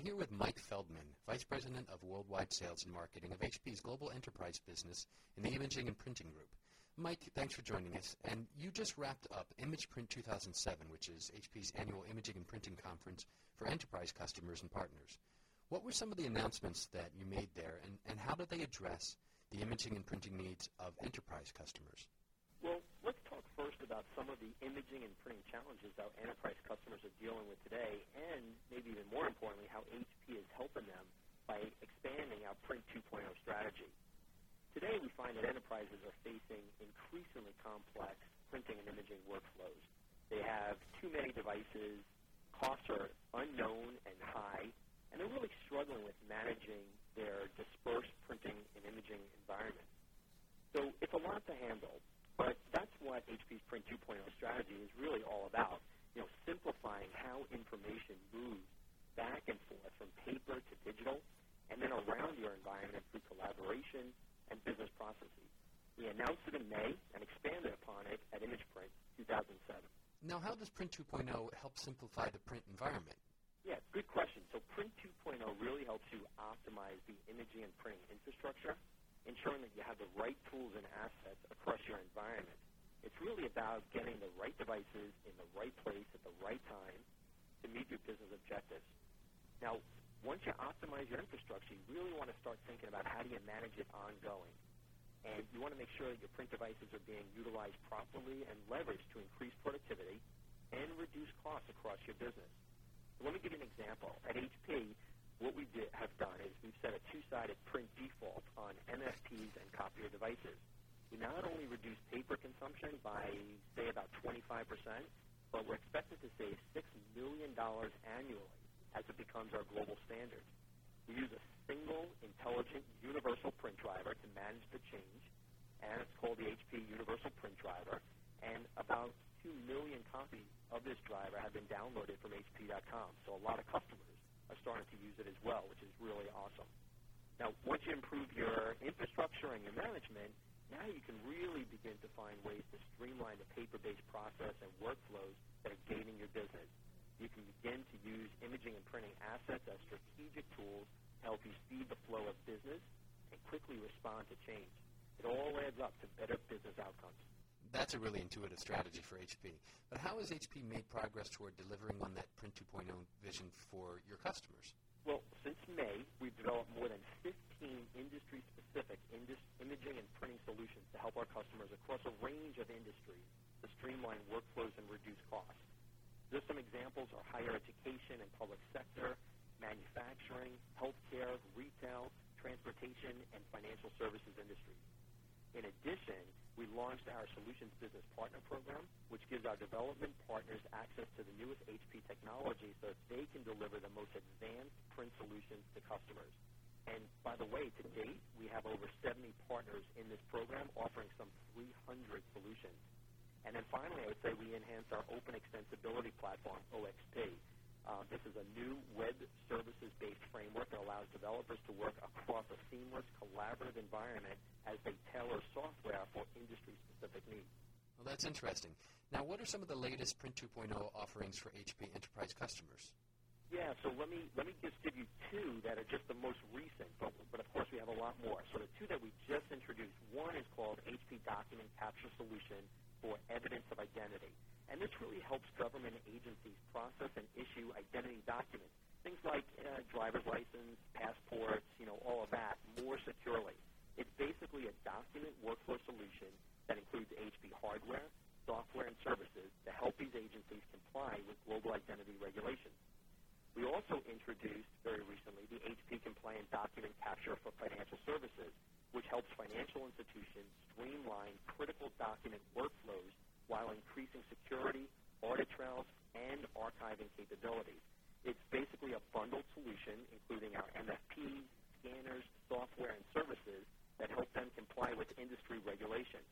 here with Mike Feldman, Vice President of Worldwide Sales and Marketing of HP's Global Enterprise Business in the Imaging and Printing Group. Mike, thanks for joining us. And you just wrapped up ImagePrint 2007, which is HP's annual imaging and printing conference for enterprise customers and partners. What were some of the announcements that you made there, and, and how did they address the imaging and printing needs of enterprise customers? First about some of the imaging and printing challenges that enterprise customers are dealing with today, and maybe even more importantly, how HP is helping them by expanding our Print 2.0 strategy. Today, we find that enterprises are facing increasingly complex printing and imaging workflows. They have too many devices, costs are unknown and high, and they're really struggling with managing their dispersed printing and imaging environment. So it's a lot to handle, HP's Print 2.0 strategy is really all about. You know, simplifying how information moves back and forth from paper to digital, and then around your environment through collaboration, and business processes. We announced it in May and expanded upon it at ImagePrint 2007. Now, how does Print 2.0 help simplify the print environment? Yeah, good question. So Print 2.0 really helps you optimize the imaging and printing infrastructure, ensuring that you have the right tools and assets across your really about getting the right devices in the right place at the right time to meet your business objectives. Now, once you optimize your infrastructure, you really want to start thinking about how do you manage it ongoing. And you want to make sure that your print devices are being utilized properly and leveraged to increase productivity and reduce costs across your business. So let me give you an example. At HP, what we did, have done is we've set a two-sided print default on MFPs and copier devices. We not only reduce paper consumption by, say, about 25%, but we're expected to save $6 million annually as it becomes our global standard. We use a single intelligent universal print driver to manage the change, and it's called the HP Universal Print Driver. And about 2 million copies of this driver have been downloaded from HP.com. So a lot of customers are starting to use it as well, which is really awesome. Now, once you improve your infrastructure and your management, now you can really begin to find ways to streamline the paper-based process and workflows that are gaining your business you can begin to use imaging and printing assets as strategic tools to help you speed the flow of business and quickly respond to change. It all adds up to better business outcomes. That's a really intuitive strategy for HP. But how has HP made progress toward delivering on that Print 2.0 vision for your customers? Well, since May, we've developed more than 15 industry-specific indus- imaging and printing solutions to help our customers across a range of industries to streamline workflows and reduce costs. Just some examples are higher education and public sector, manufacturing, healthcare, retail, transportation, and financial services industries. In addition, we launched our Solutions Business Partner Program, which gives our development partners access to the newest HP technology so that they can deliver the most advanced print solutions to customers. And by the way, to date, we have over 70 partners in this program offering some 300 solutions. And then finally, I would say we enhanced our open extensibility platform, OXP. Uh, this is a new web services-based framework that allows developers to work across a seamless, collaborative environment as they tailor software for industry-specific needs. Well, that's interesting. Now, what are some of the latest Print 2.0 offerings for HP enterprise customers? Yeah, so let me let me just give you two that are just the most recent, but, but of course we have a lot more. So the two that we just introduced, one is called HP Document Capture Solution, for evidence of identity. And this really helps government agencies process and issue identity documents, things like uh, driver's license, passports, you know, all of that, more securely. It's basically a document workflow solution that includes HP hardware, software, and services to help these agencies comply with global identity regulations. We also introduced very recently the HP compliant document capture for financial services, which helps financial institutions streamline critical document workflows while increasing security, audit trails, and archiving capabilities. It's basically a bundled solution, including our MFPs, scanners, software, and services that help them comply with industry regulations.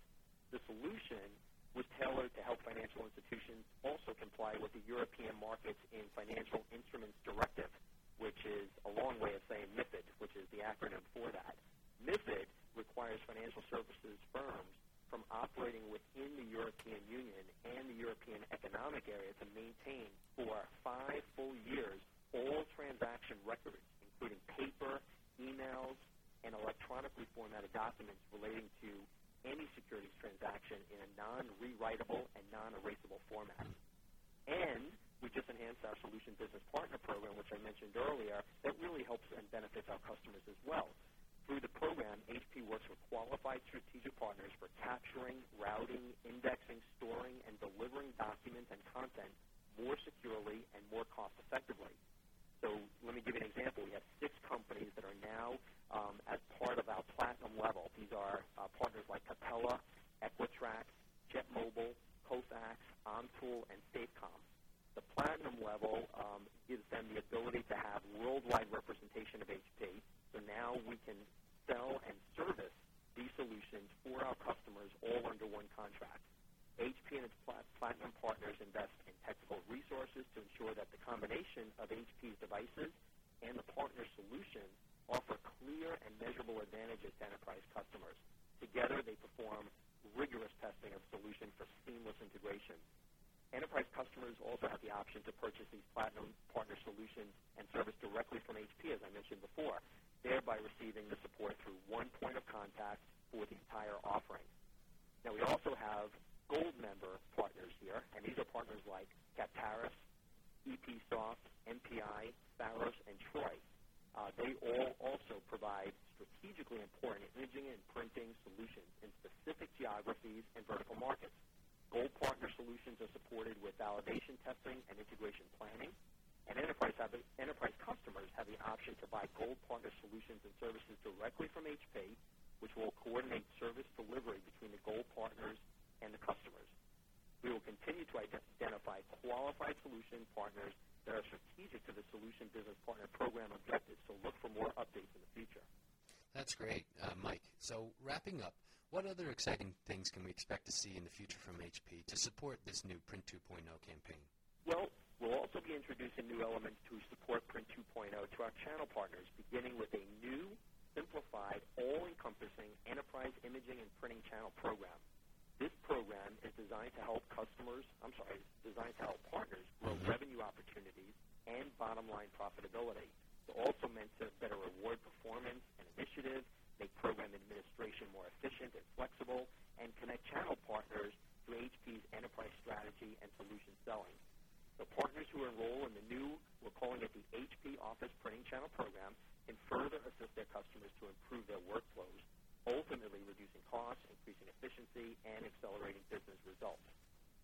The solution was tailored to help financial institutions also comply with the European Markets in Financial Instruments Directive, which is a long way of saying MIFID, which is the acronym for that. MIFID requires financial services firms from operating within the European Union and the European Economic Area to maintain for five full years all transaction records, including paper, emails, and electronically formatted documents relating to any securities transaction in a non-rewritable and non-erasable format. And we just enhanced our Solution Business Partner program, which I mentioned earlier, that really helps and benefits our customers as well. Through the program, HP works with qualified strategic partners for capturing, routing, indexing, storing, and delivering documents and content more securely and more cost effectively. So let me give you an example. We have six companies that are now um, as part of our platinum level. These are uh, partners like Capella, Equitrac, JetMobile, Kofax, Omtool, and SafeCom. The platinum level um, gives them the ability to have worldwide representation of HP. So now we can sell and service these solutions for our customers all under one contract. HP and its platinum partners invest in technical resources to ensure that the combination of HP's devices and the partner solution offer clear and measurable advantages to enterprise customers. Together, they perform rigorous testing of solution for seamless integration. Enterprise customers also have the option to purchase these platinum partner solutions and service directly from HP, as I mentioned before, thereby receiving the support through one point of contact for the entire offering. Now, we also have gold member partners here, and these are partners like Captaris, EPSoft, MPI, Pharos, and Troy. Uh, they all also provide strategically important imaging and printing solutions in specific geographies and vertical markets. Gold partner solutions are supported with validation testing and integration planning. And enterprise, have, enterprise customers have the option to buy gold partner solutions and services directly from HP, which will coordinate service delivery between the gold partners and the customers. We will continue to identify qualified solution partners that are strategic to the Solution Business Partner Program objectives, so look for more updates in the future. That's great, uh, Mike. So wrapping up, what other exciting things can we expect to see in the future from HP to support this new Print 2.0 campaign? Well, we'll also be introducing new elements to support Print 2.0 to our channel partners, beginning with a new, simplified, all-encompassing enterprise imaging and printing channel program. This program is designed to help customers, I'm sorry, designed to help partners grow mm-hmm. revenue opportunities and bottom line profitability. It's also meant to better reward performance and initiative, make program administration more efficient and flexible, and connect channel partners to HP's enterprise strategy and solution selling. The partners who enroll in the new, we're calling it the HP Office Printing Channel Program, can further assist their customers to improve their workflows ultimately reducing costs, increasing efficiency, and accelerating business results.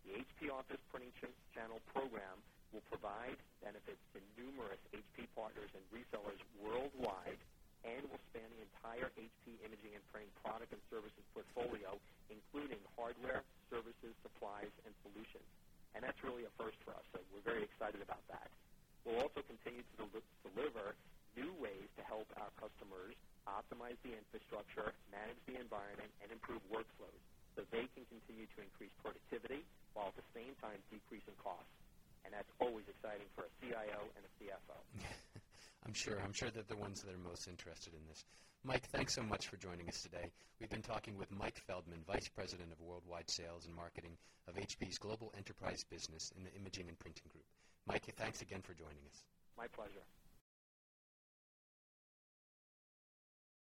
The HP Office Printing Ch- Channel program will provide benefits to numerous HP partners and resellers worldwide and will span the entire HP imaging and printing product and services portfolio, including hardware, services, supplies, and solutions. And that's really a first for us, so we're very excited about that. We'll also continue to del- deliver new ways to help our customers optimize the infrastructure, manage the environment, and improve workflows so they can continue to increase productivity while at the same time decreasing costs. And that's always exciting for a CIO and a CFO. I'm sure. I'm sure that they're the ones that are most interested in this. Mike, thanks so much for joining us today. We've been talking with Mike Feldman, Vice President of Worldwide Sales and Marketing of HP's Global Enterprise Business in the Imaging and Printing Group. Mike, thanks again for joining us. My pleasure.